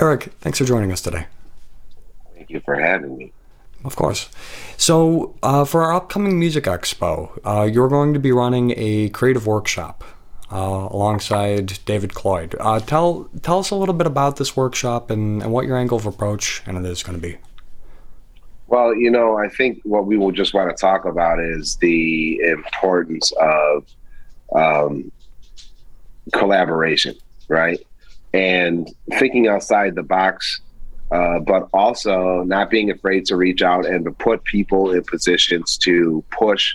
Eric, thanks for joining us today. Thank you for having me. Of course. So, uh, for our upcoming Music Expo, uh, you're going to be running a creative workshop uh, alongside David Cloyd. Uh, tell tell us a little bit about this workshop and, and what your angle of approach and it is going to be. Well, you know, I think what we will just want to talk about is the importance of um, collaboration, right? And thinking outside the box, uh, but also not being afraid to reach out and to put people in positions to push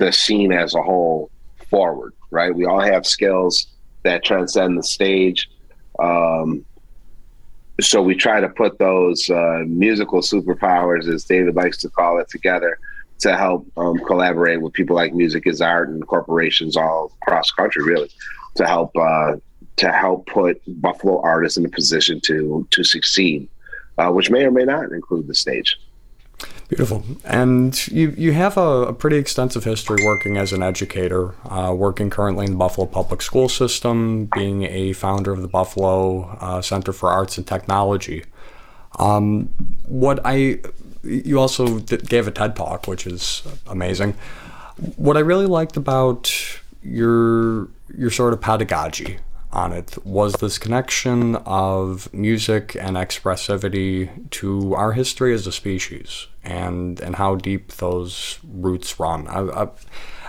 the scene as a whole forward, right? We all have skills that transcend the stage. Um, so we try to put those uh, musical superpowers, as David likes to call it, together to help um, collaborate with people like Music is Art and corporations all across country, really, to help uh, to help put Buffalo artists in a position to to succeed, uh, which may or may not include the stage. Beautiful. And you, you have a, a pretty extensive history working as an educator, uh, working currently in the Buffalo Public School System, being a founder of the Buffalo uh, Center for Arts and Technology. Um, what I, you also gave a TED Talk, which is amazing. What I really liked about your, your sort of pedagogy on it was this connection of music and expressivity to our history as a species and and how deep those roots run. I, I,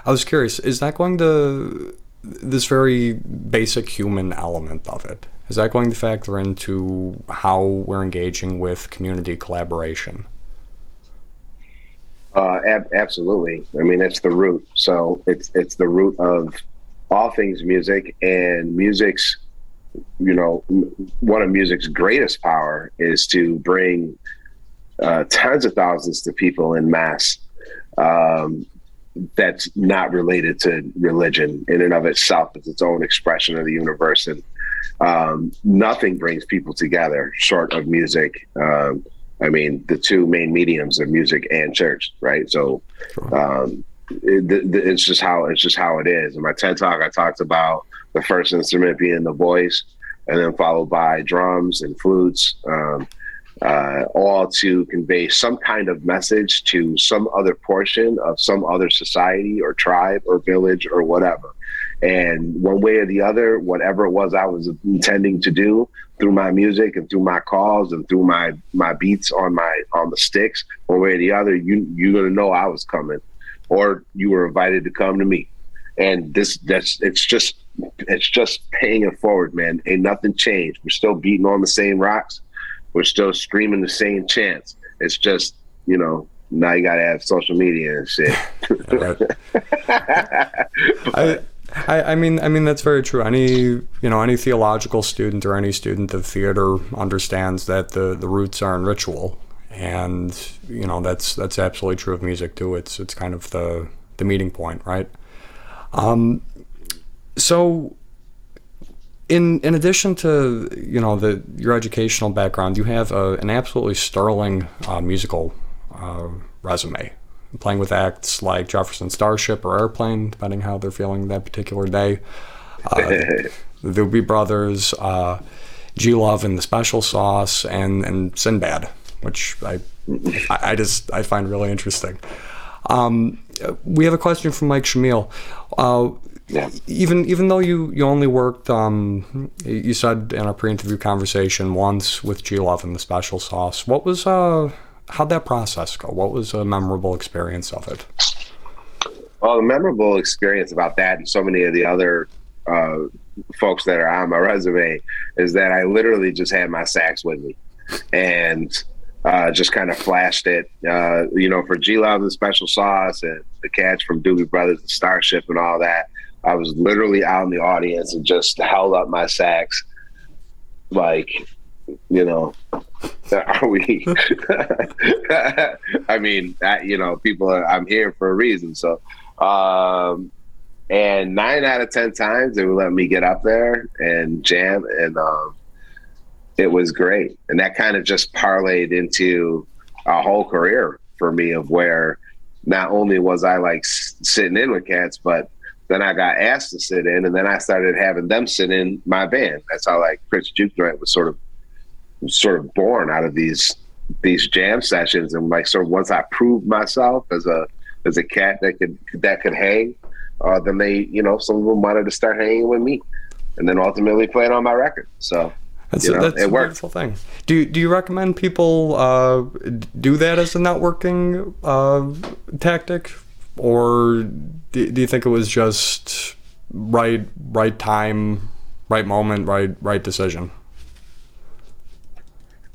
I was curious, is that going to this very basic human element of it? Is that going to factor into how we're engaging with community collaboration? Uh, ab- absolutely. I mean, it's the root. So it's it's the root of all things music, and music's, you know, m- one of music's greatest power is to bring uh, tens of thousands to people in mass. Um, that's not related to religion in and of itself. It's its own expression of the universe, and um, nothing brings people together short of music. Um, I mean, the two main mediums are music and church, right? So, um, it, th- th- it's just how it's just how it is. In my TED talk, I talked about the first instrument being the voice, and then followed by drums and flutes, um, uh, all to convey some kind of message to some other portion of some other society or tribe or village or whatever. And one way or the other, whatever it was I was intending to do through my music and through my calls and through my my beats on my on the sticks, one way or the other, you you're gonna know I was coming, or you were invited to come to me. And this that's it's just it's just paying it forward, man. Ain't nothing changed. We're still beating on the same rocks. We're still screaming the same chants. It's just you know now you gotta have social media and shit. I, I, I mean, I mean that's very true. Any you know, any theological student or any student of theater understands that the, the roots are in ritual, and you know that's that's absolutely true of music too. It's it's kind of the the meeting point, right? Um, so in in addition to you know the your educational background, you have a, an absolutely sterling uh, musical uh, resume, playing with acts like Jefferson Starship or Airplane, depending how they're feeling that particular day. Uh, the Doobie Brothers, uh, G Love and the Special Sauce, and and Sinbad, which I I just I find really interesting. Um, we have a question from Mike Shamil. Uh, Yeah. even even though you you only worked um you said in a pre-interview conversation once with G Love and the special sauce what was uh how'd that process go what was a memorable experience of it Well, the memorable experience about that and so many of the other uh, folks that are on my resume is that I literally just had my sax with me and uh, just kind of flashed it. Uh, you know, for G Love and Special Sauce and the catch from Doobie Brothers and Starship and all that, I was literally out in the audience and just held up my sax like you know, are we? I mean, you know, people are, I'm here for a reason. So, um, and nine out of 10 times they would let me get up there and jam. And, um, it was great. And that kind of just parlayed into a whole career for me of where not only was I like s- sitting in with cats, but then I got asked to sit in, and then I started having them sit in my band. That's how like Chris Juke Joint was sort of sort of born out of these these jam sessions, and like sort of once I proved myself as a as a cat that could that could hang, uh, then they you know some of them wanted to start hanging with me, and then ultimately playing on my record. So That's, You know, that's a wonderful thing. Do you, do you recommend people uh, do that as a networking uh, tactic, or do, do you think it was just right right time, right moment, right right decision?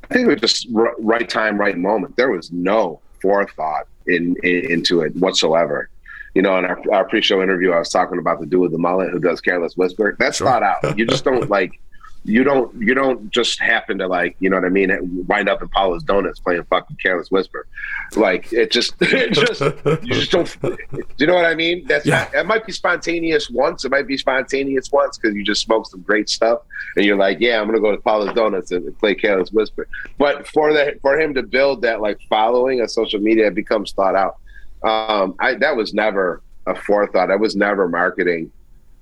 I think it was just r- right time, right moment. There was no forethought in, in into it whatsoever. You know, in our, our pre-show interview, I was talking about the dude with the mullet who does "Careless Whisper." That's thought out. You just don't like. You don't. You don't just happen to like. You know what I mean? Wind up in Paula's Donuts playing fucking "Careless Whisper." Like it just. It just. You just don't. Do you know what I mean? That's Yeah. not, it. Might be spontaneous once. It might be spontaneous once because you just smoke some great stuff, and you're like, "Yeah, I'm gonna go to Paula's Donuts and play "Careless Whisper." But for the for him to build that like following on social media, it becomes thought out. Um, I that was never a forethought. That was never marketing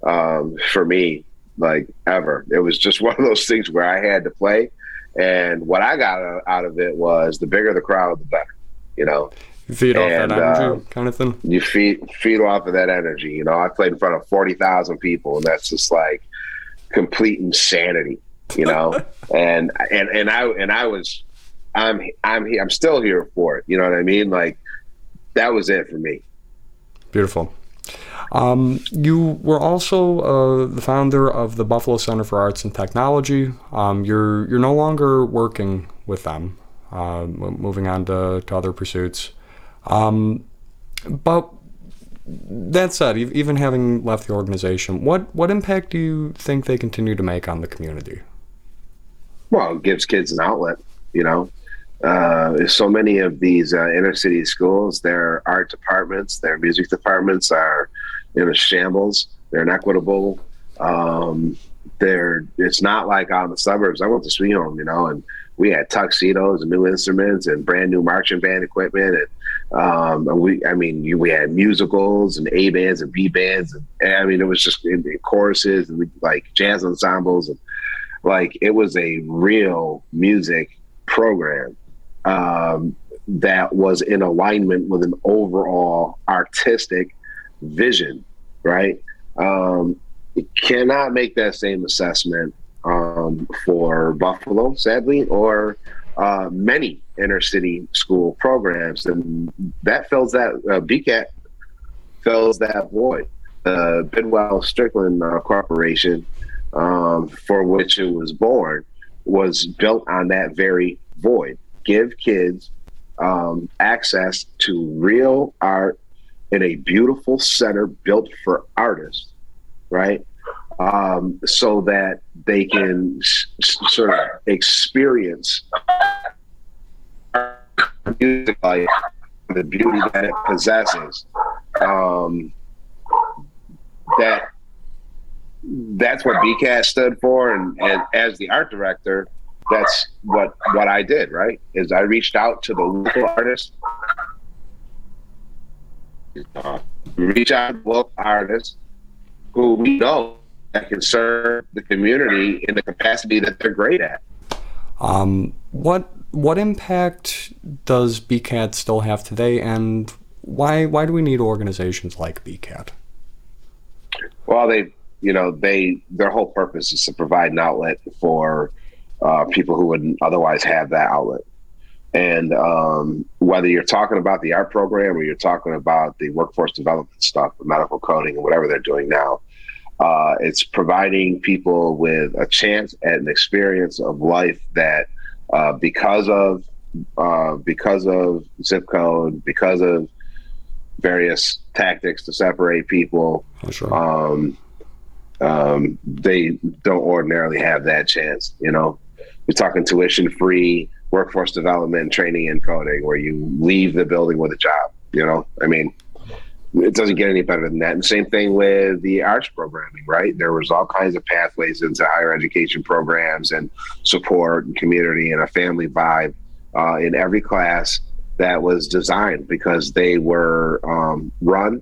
um, for me, like ever. It was just one of those things where I had to play, and what I got out- of it was the bigger the crowd, the better. You know, You feed off that And, energy, uh, kind of thing. you feed feed off of that energy. You know, I played in front of forty thousand people, and that's just like complete insanity. You know, and and and I and I was, I'm I'm I'm still here for it. You know what I mean? Like that was it for me. Beautiful. Um, you were also uh, the founder of the Buffalo Center for Arts and Technology. Um, you're you're no longer working with them, uh, moving on to, to other pursuits. Um, but that said, even having left the organization, what what impact do you think they continue to make on the community? Well, it gives kids an outlet, you know. Uh, so many of these uh, inner city schools, their art departments, their music departments are in a shambles. They're inequitable. Um, they're it's not like out in the suburbs. I went to Sweet Home, you know, and we had tuxedos and new instruments and brand new marching band equipment, and, um, and we, I mean, you, we had musicals and A bands and B bands, and, and I mean, it was just in, in choruses and like jazz ensembles and like it was a real music program um, that was in alignment with an overall artistic vision, right? Um, you cannot make that same assessment um, for Buffalo, sadly, or uh, many inner city school programs, and that fills that uh, BCAT fills that void. The Bidwell Strickland uh, Corporation um, for which it was born was built on that very void. Give kids um, access to real art in a beautiful center built for artists, right? Um, so that they can s- sort of experience music life, the beauty that it possesses. Um, that that's what BCAT stood for, and, and as the art director, that's what what I did. Right, is I reached out to the local artists, uh, reach out to local artists who we know that can serve the community in the capacity that they're great at. Um, what what impact does BCAT still have today, and why why do we need organizations like BCAT? Well, they, you know, they their whole purpose is to provide an outlet for uh, people who wouldn't otherwise have that outlet. And um, whether you're talking about the art program or you're talking about the workforce development stuff, the medical coding, and whatever they're doing now, uh, it's providing people with a chance at an experience of life that, uh, because of uh, because of zip code, because of various tactics to separate people, sure. um, um, they don't ordinarily have that chance, you know. we're talking tuition free workforce development, training, and coding, where you leave the building with a job. You know, I mean, it doesn't get any better than that. And same thing with the arts programming, right? There was all kinds of pathways into higher education programs and support and community and a family vibe uh, in every class that was designed because they were um, run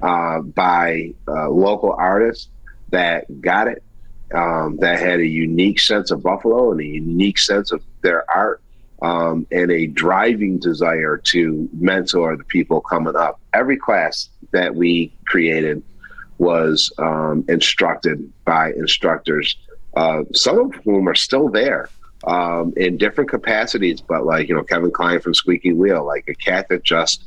uh, by uh, local artists that got it, um, that had a unique sense of Buffalo and a unique sense of their art um, and a driving desire to mentor the people coming up. Every class that we created was um, instructed by instructors, uh, some of whom are still there um, in different capacities, but like, you know, Kevin Klein from Squeaky Wheel, like a cat that just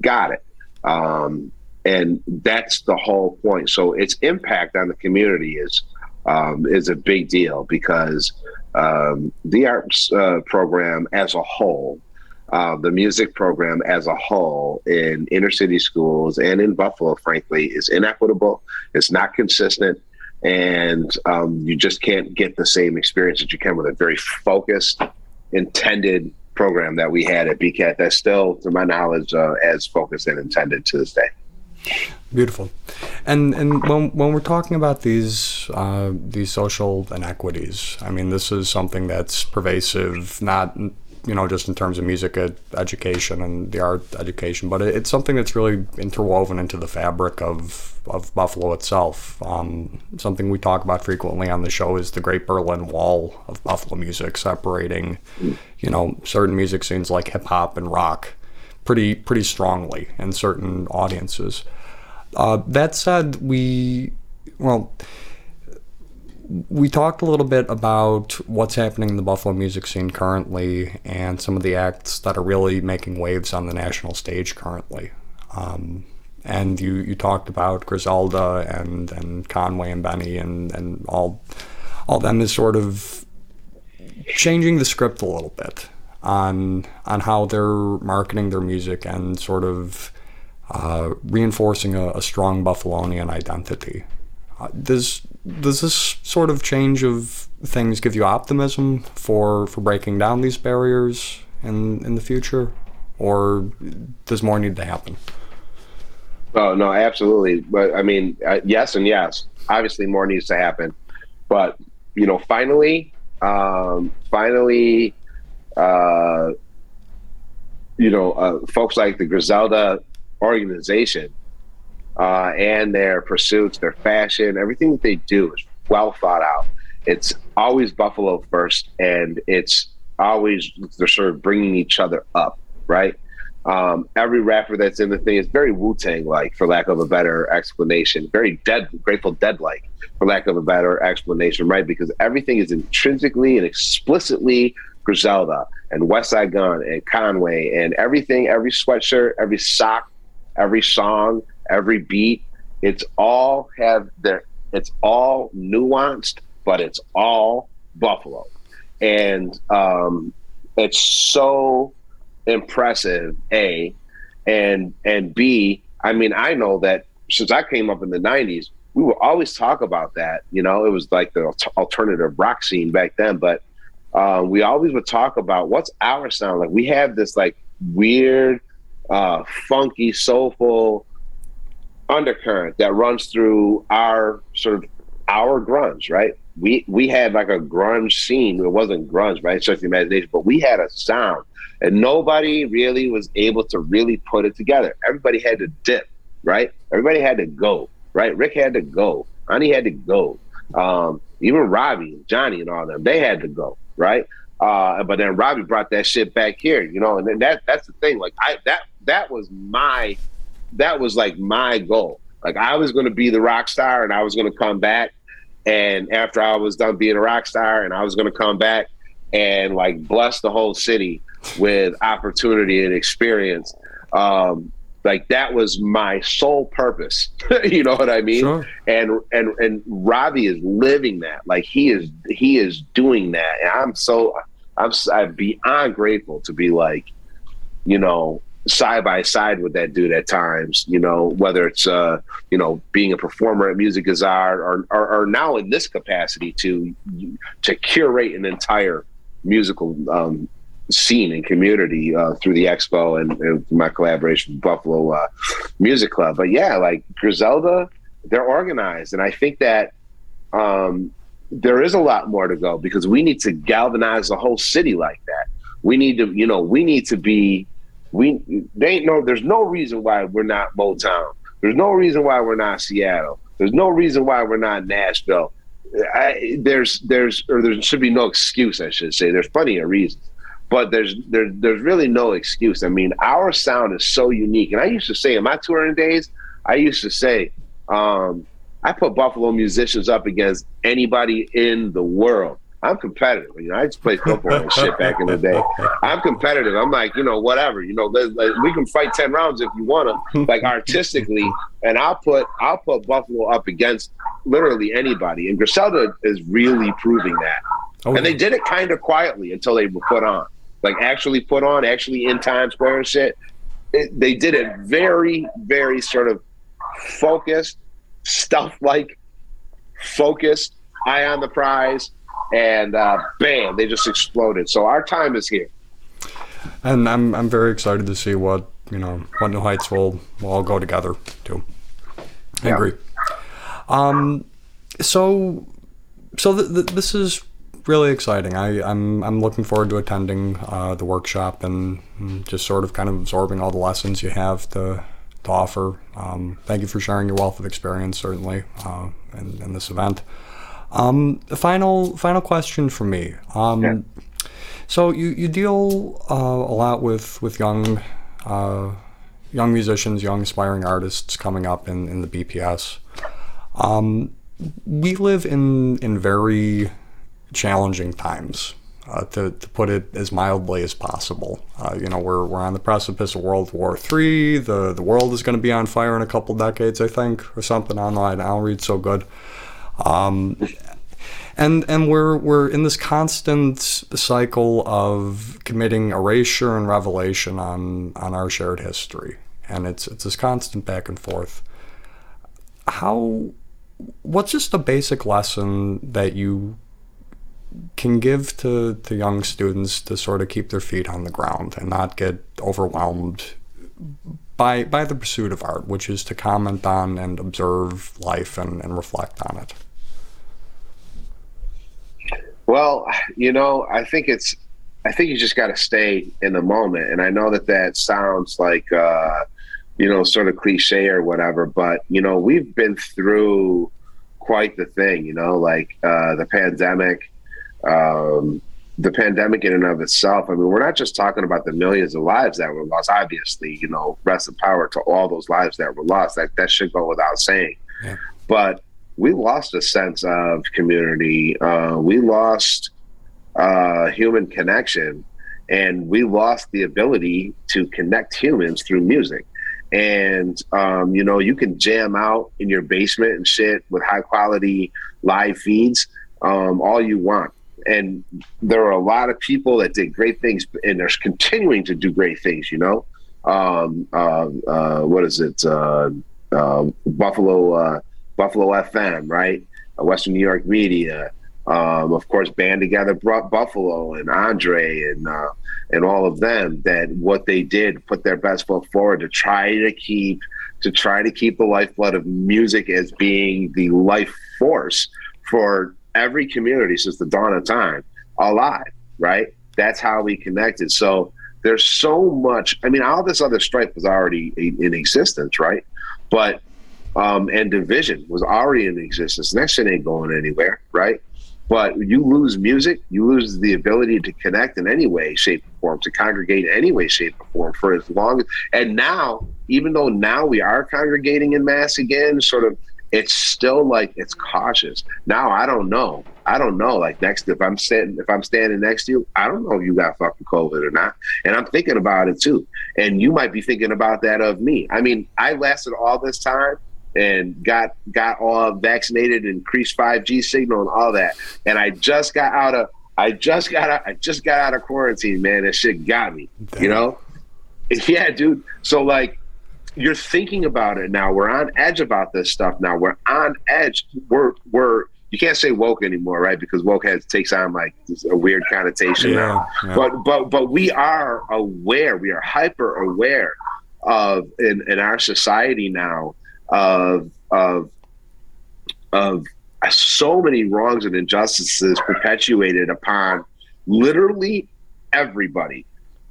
got it. Um, and that's the whole point. So its impact on the community is um, is a big deal because um, the arts uh, program as a whole, uh, the music program as a whole in inner city schools and in Buffalo, frankly, is inequitable. It's not consistent. And um, you just can't get the same experience that you can with a very focused, intended program that we had at BCAT that's still, to my knowledge, uh, as focused and intended to this day. Beautiful, and and when when we're talking about these uh, these social inequities, I mean this is something that's pervasive, not you know just in terms of music ed- education and the art education, but it, it's something that's really interwoven into the fabric of of Buffalo itself. Um, something we talk about frequently on the show is the Great Berlin Wall of Buffalo music, separating you know certain music scenes like hip hop and rock pretty pretty strongly in certain audiences. Uh, that said, we well we talked a little bit about what's happening in the Buffalo music scene currently and some of the acts that are really making waves on the national stage currently. Um, and you, you talked about Griselda and, and Conway and Benny and, and all all them is sort of changing the script a little bit on on how they're marketing their music and sort of uh, reinforcing a, a, strong Buffalonian identity. Uh, does does this sort of change of things give you optimism for for breaking down these barriers in in the future, or does more need to happen? Oh no, absolutely. But I mean, uh, yes and yes. Obviously, more needs to happen. But you know, finally, um, finally, uh, you know, uh, folks like the Griselda organization uh, and their pursuits, their fashion, everything that they do is well thought out. It's always Buffalo first, and it's always they're sort of bringing each other up, right? Um, every rapper that's in the thing is very Wu Tang like, for lack of a better explanation, very dead, Grateful Dead like, for lack of a better explanation, right? Because everything is intrinsically and explicitly Griselda and Westside Gunn and Conway and everything, every sweatshirt, every sock, every song, every beat. It's all have their it's all nuanced, but it's all Buffalo. And um, it's so impressive, A, and and B, I mean, I know that since I came up in the nineties, we would always talk about that. You know, it was like the alternative rock scene back then, but uh, we always would talk about what's our sound like. We have this like weird, uh, funky, soulful undercurrent that runs through our sort of our grunge, right? We we had like a grunge scene. It wasn't grunge, right? Search the imagination, but we had a sound, and nobody really was able to really put it together. Everybody had to dip, right? Everybody had to go, right? Rick had to go. Ani had to go. Um, even Robbie, Johnny, and all them, they had to go right? Uh, but then Robbie brought that shit back here, you know, and then that that's the thing. Like I that that was my that was like my goal. Like I was gonna be the rock star and I was gonna come back and after I was done being a rock star and I was gonna come back and like bless the whole city with opportunity and experience. Um, like that was my sole purpose. You know what i mean? Sure. and and and robbie is living that. Like he is he is doing that. And i'm so i'm i'm beyond grateful to be like you know side by side with that dude at times, you know, whether it's, uh, you know, being a performer at Music is Art or, or, or now in this capacity to, to curate an entire musical um, scene and community uh, through the expo and, and, my collaboration with Buffalo uh, Music Club. But yeah, like Griselda, they're organized. And I think that um, there is a lot more to go because we need to galvanize the whole city like that. We need to, you know, we need to be we they ain't no there's no reason why we're not Motown. There's no reason why we're not Seattle. There's no reason why we're not Nashville. I, there's there's or there should be no excuse, I should say. There's plenty of reasons. But there's there, there's really no excuse. I mean, our sound is so unique. And I used to say in my touring days, I used to say, um, I put Buffalo musicians up against anybody in the world. I'm competitive. You know, I just played football and shit back in the day. I'm competitive. I'm like, you know, whatever. You know, like, we can fight ten rounds if you want to, like artistically. And I'll put I'll put Buffalo up against literally anybody. And Griselda is really proving that. Oh, and they did it kind of quietly until they were put on, like actually put on, actually in Times Square and shit. It, they did it very, very sort of focused, stuff like focused, eye on the prize and uh, bam, they just exploded. So our time is here. And I'm I'm very excited to see what you know what New Heights will will all go together too. I yeah. agree. Um, so so th- th- this is really exciting. I, I'm I'm looking forward to attending uh, the workshop and, and, just sort of kind of absorbing all the lessons you have to to offer. Um, thank you for sharing your wealth of experience, certainly, uh, in, in this event. Um, final final question for me. Um, yeah. So you you deal uh, a lot with with young uh, young musicians, young aspiring artists coming up in, in the BPS. Um, we live in in very challenging times. Uh, to, to put it as mildly as possible. Uh, you know, we're, we're on the precipice of World War III. The, the world is going to be on fire in a couple decades, I think, or something online. I don't read so good. Um, and and we're we're in this constant cycle of committing erasure and revelation on on our shared history, and it's it's this constant back and forth. How, what's just a basic lesson that you can give to, to young students to sort of keep their feet on the ground and not get overwhelmed by by the pursuit of art, which is to comment on and observe life and, and reflect on it. Well, you know, I think it's, I think you just got to stay in the moment. And I know that that sounds like, uh, you know, sort of cliche or whatever, but, you know, we've been through quite the thing, you know, like uh, the pandemic, um, the pandemic in and of itself. I mean, we're not just talking about the millions of lives that were lost. Obviously, you know, rest of power to all those lives that were lost. That that should go without saying. Yeah. But we lost a sense of community. Uh, we lost uh, human connection, and we lost the ability to connect humans through music. And um, you know, you can jam out in your basement and shit with high quality live feeds um, all you want. And there are a lot of people that did great things, and they're continuing to do great things. You know, um, uh, uh what is it? Uh, uh, Buffalo Buffalo FM, right? Uh, Western New York Media, um, of course, band together brought Buffalo and Andre and uh, and all of them. That what they did, put their best foot forward to try to keep to try to keep the lifeblood of music as being the life force for every community since the dawn of time alive. Right? That's how we connected. So there's so much. I mean, all this other strife was already in existence, right? But um, and division was already in existence. And that shit ain't going anywhere, right? But you lose music, you lose the ability to connect in any way, shape, or form, to congregate in any way, shape, or form for as long. And now, even though now we are congregating in mass again, sort of, it's still like it's cautious. Now I don't know. I don't know. Like next, if I'm sitting, if I'm standing next to you, I don't know if you got fucking COVID or not. And I'm thinking about it too. And you might be thinking about that of me. I mean, I lasted all this time and got got all vaccinated, increased 5G signal and all that. And I just got out of I just got out I just got out of quarantine, man. That shit got me. Damn. You know? Yeah, dude. So like you're thinking about it now. We're on edge about this stuff now. We're on edge. We're we're you can't say woke anymore, right? Because woke has takes on like a weird connotation Yeah, now. yeah. But but but we are aware. We are hyper aware of in, in our society now of of of so many wrongs and injustices perpetuated upon literally everybody.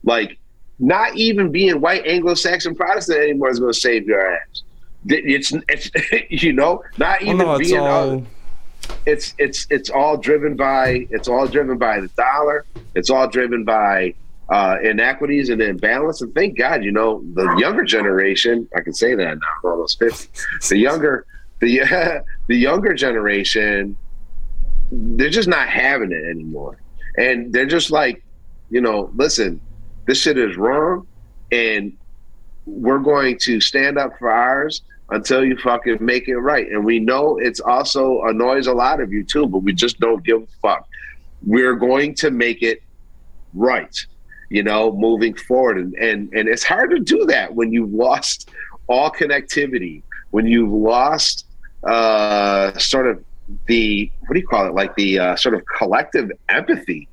Like not even being white Anglo-Saxon Protestant anymore is going to save your ass. It's, it's you know not even Well, no, it's being all. it's it's it's all driven by it's all driven by the dollar. It's all driven by uh, inequities and imbalance. And thank God, you know, the younger generation. I can say that now. I'm almost fifty. The younger the the younger generation, they're just not having it anymore, and they're just like, you know, listen, this shit is wrong, and we're going to stand up for ours until you fucking make it right. And we know it's also annoys a lot of you too, but we just don't give a fuck. We're going to make it right, you know, moving forward. And and and it's hard to do that when you've lost all connectivity, when you've lost uh sort of the what do you call it? Like the uh, sort of collective empathy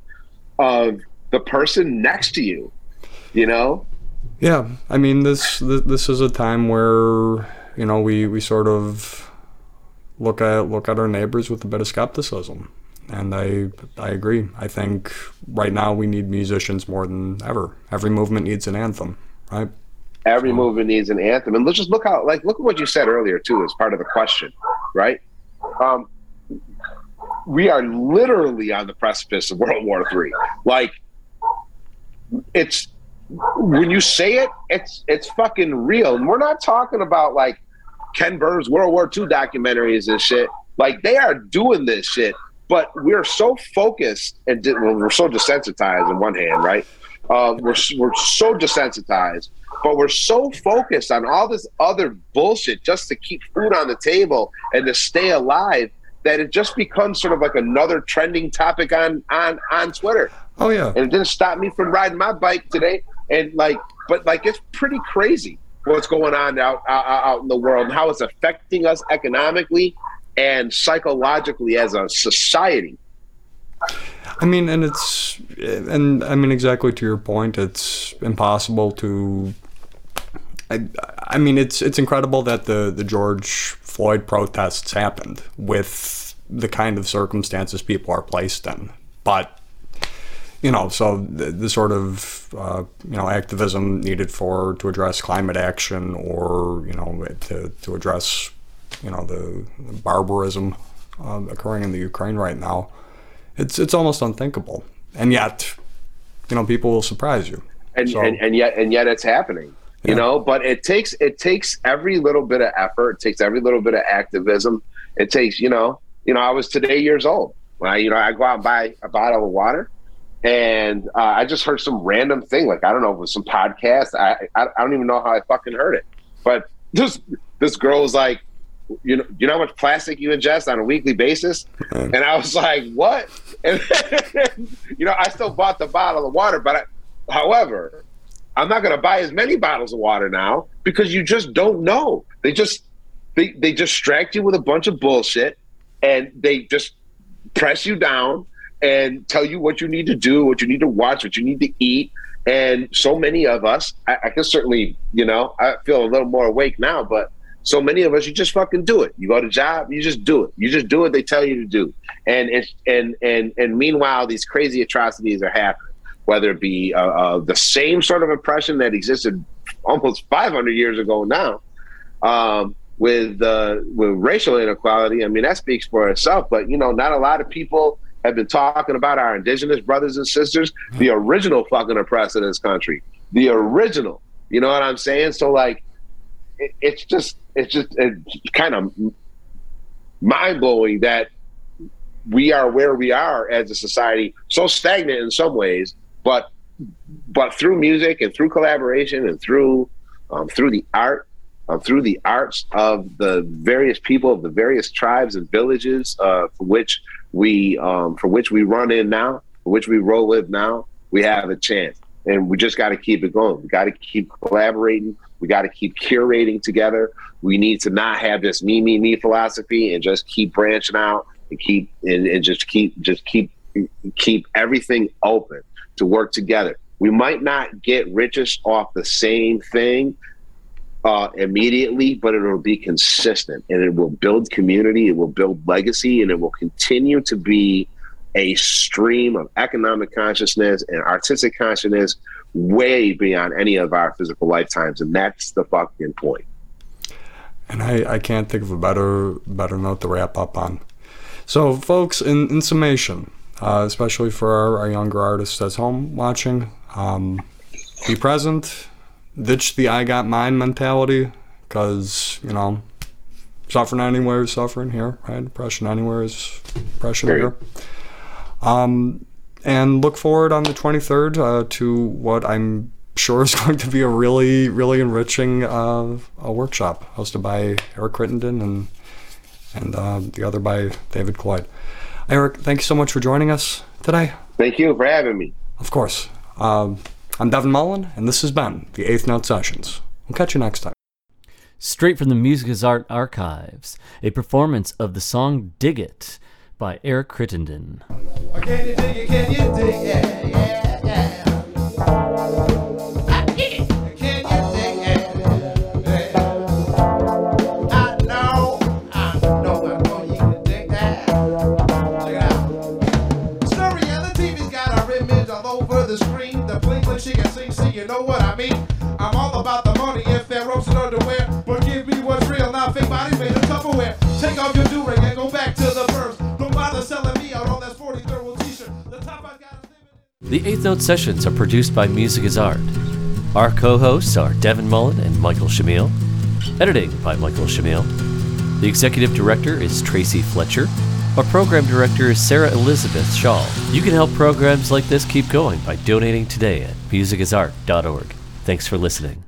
of the person next to you, you know? Yeah, I mean this this is a time where you know we, we sort of look at look at our neighbors with a bit of skepticism, and I I agree. I think right now we need musicians more than ever. Every movement needs an anthem, right? every movement needs an anthem and let's just look how like look at what you said earlier too as part of the question right um we are literally on the precipice of world war three like it's when you say it it's it's fucking real. And we're not talking about like ken burns world war ii documentaries and shit. Like they are doing this shit. But we're so focused and well, we're so desensitized on one hand right? Uh, we're, we're so desensitized but we're so focused on all this other bullshit just to keep food on the table and to stay alive that it just becomes sort of like another trending topic on on on Twitter. Oh yeah, And it didn't stop me from riding my bike today. And like, but like, it's pretty crazy what's going on out out, out in the world and how it's affecting us economically and psychologically as a society. I mean, and it's and I mean exactly to your point. It's impossible to. I, I mean, it's it's incredible that the the George Floyd protests happened with the kind of circumstances people are placed in, but you know, so the, the sort of uh, you know activism needed for to address climate action or you know to to address you know the, the barbarism uh, occurring in the Ukraine right now it's it's almost unthinkable. And yet you know people will surprise you. And, So- and and yet and yet it's happening you Yeah. know but it takes it takes every little bit of effort it takes every little bit of activism. It takes you know you know i was today years old when i you know i go out and buy a bottle of water and uh, i just heard some random thing like i don't know if it was some podcast i i, I don't even know how i fucking heard it but this this girl was like you know, you know how much plastic you ingest on a weekly basis? And I was like, what? And you know, I still bought the bottle of water, but I, however, I'm not going to buy as many bottles of water now because you just don't know. They just they they distract you with a bunch of bullshit, and they just press you down and tell you what you need to do, what you need to watch, what you need to eat. And so many of us, I, I can certainly, you know, I feel a little more awake now, but so many of us, you just fucking do it. You go to job, you just do it. You just do what they tell you to do. And and and and meanwhile, these crazy atrocities are happening. Whether it be uh, uh, the same sort of oppression that existed almost 500 years ago now, um, with uh, with racial inequality. I mean, that speaks for itself. But you know, not a lot of people have been talking about our indigenous brothers and sisters, the original fucking oppressed in this country, the original. You know what I'm saying? So like, it, it's just it's just it's kind of mind blowing that we are where we are as a society, so stagnant in some ways, but but through music and through collaboration and through um, through the art, um, through the arts of the various people of the various tribes and villages uh, for which we um, for which we run in now, for which we roll with now, we have a chance. and we just got to keep it going. We got to keep collaborating. We got to keep curating together. We need to not have this me, me, me philosophy and just keep branching out and keep and, and just keep just keep keep everything open to work together. We might not get richest off the same thing uh, immediately, but it will be consistent and it will build community, it will build legacy, and it will continue to be a stream of economic consciousness and artistic consciousness way beyond any of our physical lifetimes. And that's the fucking point. And I, I can't think of a better better note to wrap up on. So, folks, in, in summation, uh, especially for our, our, younger artists at home watching, um, be present, ditch the I got mine mentality, because, you know, suffering anywhere is suffering here, right? Depression anywhere is depression here. Um, and look forward on the 23rd uh, to what I'm sure is going to be a really, really enriching uh, a workshop hosted by Eric Crittenden and and uh, the other by David Cloyd. Eric, thank you so much for joining us today. Thank you for having me. Of course. Um, I'm Devin Mullen, and this has been the Eighth Note Sessions. We'll catch you next time. Straight from the Music is Art archives, a performance of the song Dig It by Eric Crittenden. Sessions are produced by Music is Art. Our co hosts are Devin Mullen and Michael Shamil. Editing by Michael Shamil. The executive director is Tracy Fletcher. Our program director is Sarah Elizabeth Shaw. You can help programs like this keep going by donating today at musicisart.org. Thanks for listening.